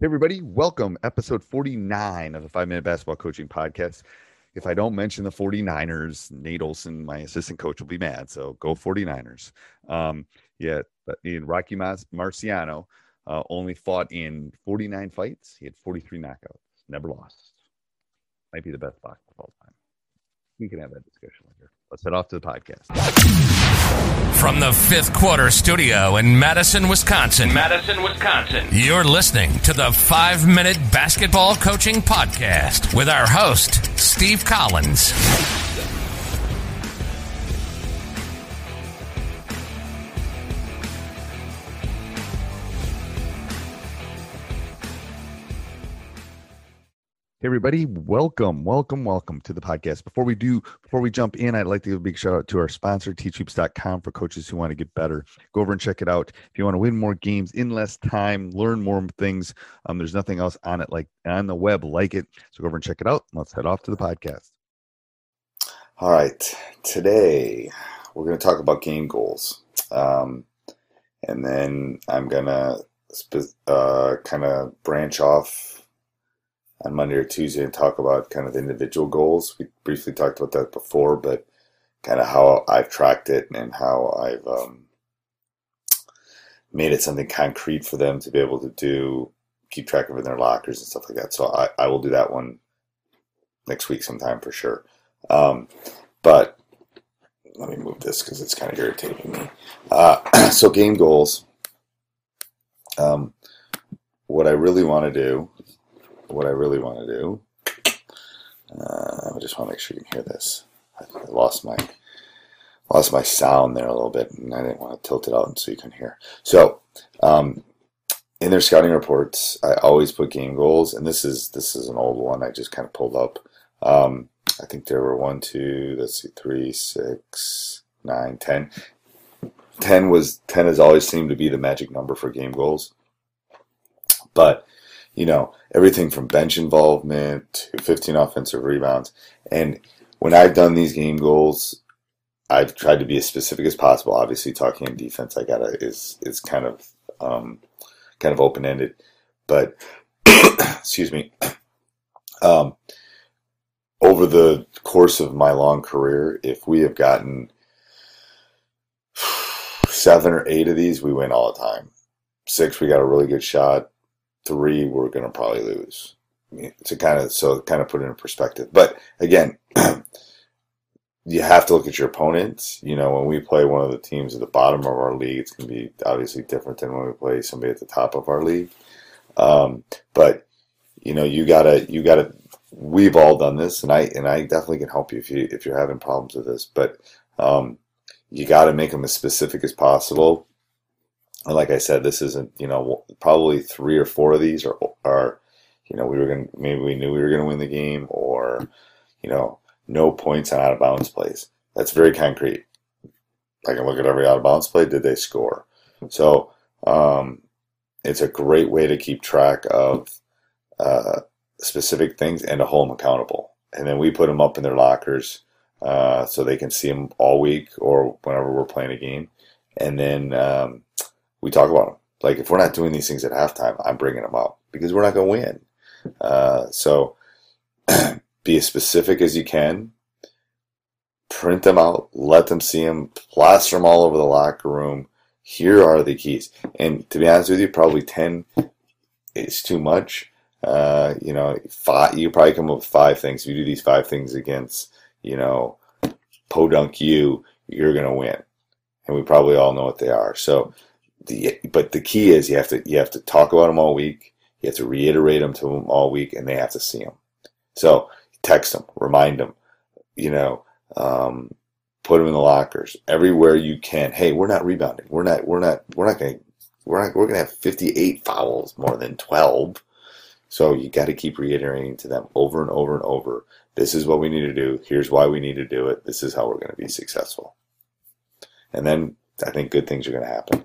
Hey everybody, welcome episode 49 of the 5 Minute Basketball Coaching Podcast. If I don't mention the 49ers, Nate Olson, my assistant coach, will be mad. So go 49ers. Um, yeah, in Rocky Marciano uh, only fought in 49 fights. He had 43 knockouts, never lost. Might be the best boxer of all time. We can have that discussion later. Let's head off to the podcast. From the fifth quarter studio in Madison, Wisconsin. Madison, Wisconsin. You're listening to the five minute basketball coaching podcast with our host, Steve Collins. Hey everybody, welcome, welcome, welcome to the podcast. Before we do, before we jump in, I'd like to give a big shout out to our sponsor, teachhoops.com for coaches who want to get better. Go over and check it out. If you want to win more games in less time, learn more things, um, there's nothing else on it like on the web like it. So go over and check it out. Let's head off to the podcast. All right, today we're going to talk about game goals, um, and then I'm gonna uh, kind of branch off on Monday or Tuesday and talk about kind of individual goals. We briefly talked about that before, but kind of how I've tracked it and how I've um, made it something concrete for them to be able to do, keep track of in their lockers and stuff like that. So I, I will do that one next week sometime for sure. Um, but let me move this because it's kind of irritating me. Uh, so game goals. Um, what I really want to do what I really want to do. Uh, I just want to make sure you can hear this. I, lost my lost my sound there a little bit, and I didn't want to tilt it out so you can hear. So, um, in their scouting reports, I always put game goals, and this is this is an old one I just kind of pulled up. Um, I think there were one, two, let's see, three, six, nine, ten. Ten was ten has always seemed to be the magic number for game goals, but you know, everything from bench involvement to 15 offensive rebounds. And when I've done these game goals, I've tried to be as specific as possible. Obviously, talking in defense, I gotta is is kind of um, kind of open ended, but excuse me. Um, over the course of my long career, if we have gotten seven or eight of these, we win all the time. Six, we got a really good shot three we're going to probably lose. to kind of so kind of put it in perspective. But again, you have to look at your opponents. You know, when we play one of the teams at the bottom of our league, it's going to be obviously different than when we play somebody at the top of our league. Um, but you know, you gotta you gotta. We've all done this, and I and I definitely can help you if you if you're having problems with this. But um, you got to make them as specific as possible and like I said, this isn't you know probably three or four of these are are you know we were going maybe we knew we were going to win the game or you know no points on out of bounds plays. That's very concrete. I can look at every out of bounds play. Did they score? So um, it's a great way to keep track of uh, specific things and to hold them accountable. And then we put them up in their lockers uh, so they can see them all week or whenever we're playing a game. And then um, we talk about them. Like if we're not doing these things at halftime, I'm bringing them up because we're not going to win. Uh, so be as specific as you can. Print them out, let them see them, plaster them all over the locker room. Here are the keys. And to be honest with you, probably 10 is too much. Uh, you know, five, you probably come up with five things. If you do these five things against, you know, Podunk U, you're going to win. And we probably all know what they are. So, the, but the key is you have to, you have to talk about them all week. You have to reiterate them to them all week and they have to see them. So text them, remind them, you know, um, put them in the lockers everywhere you can. Hey, we're not rebounding. We're not, we're not, we're not going we're not, we're going to have 58 fouls more than 12. So you got to keep reiterating to them over and over and over. This is what we need to do. Here's why we need to do it. This is how we're going to be successful. And then I think good things are going to happen.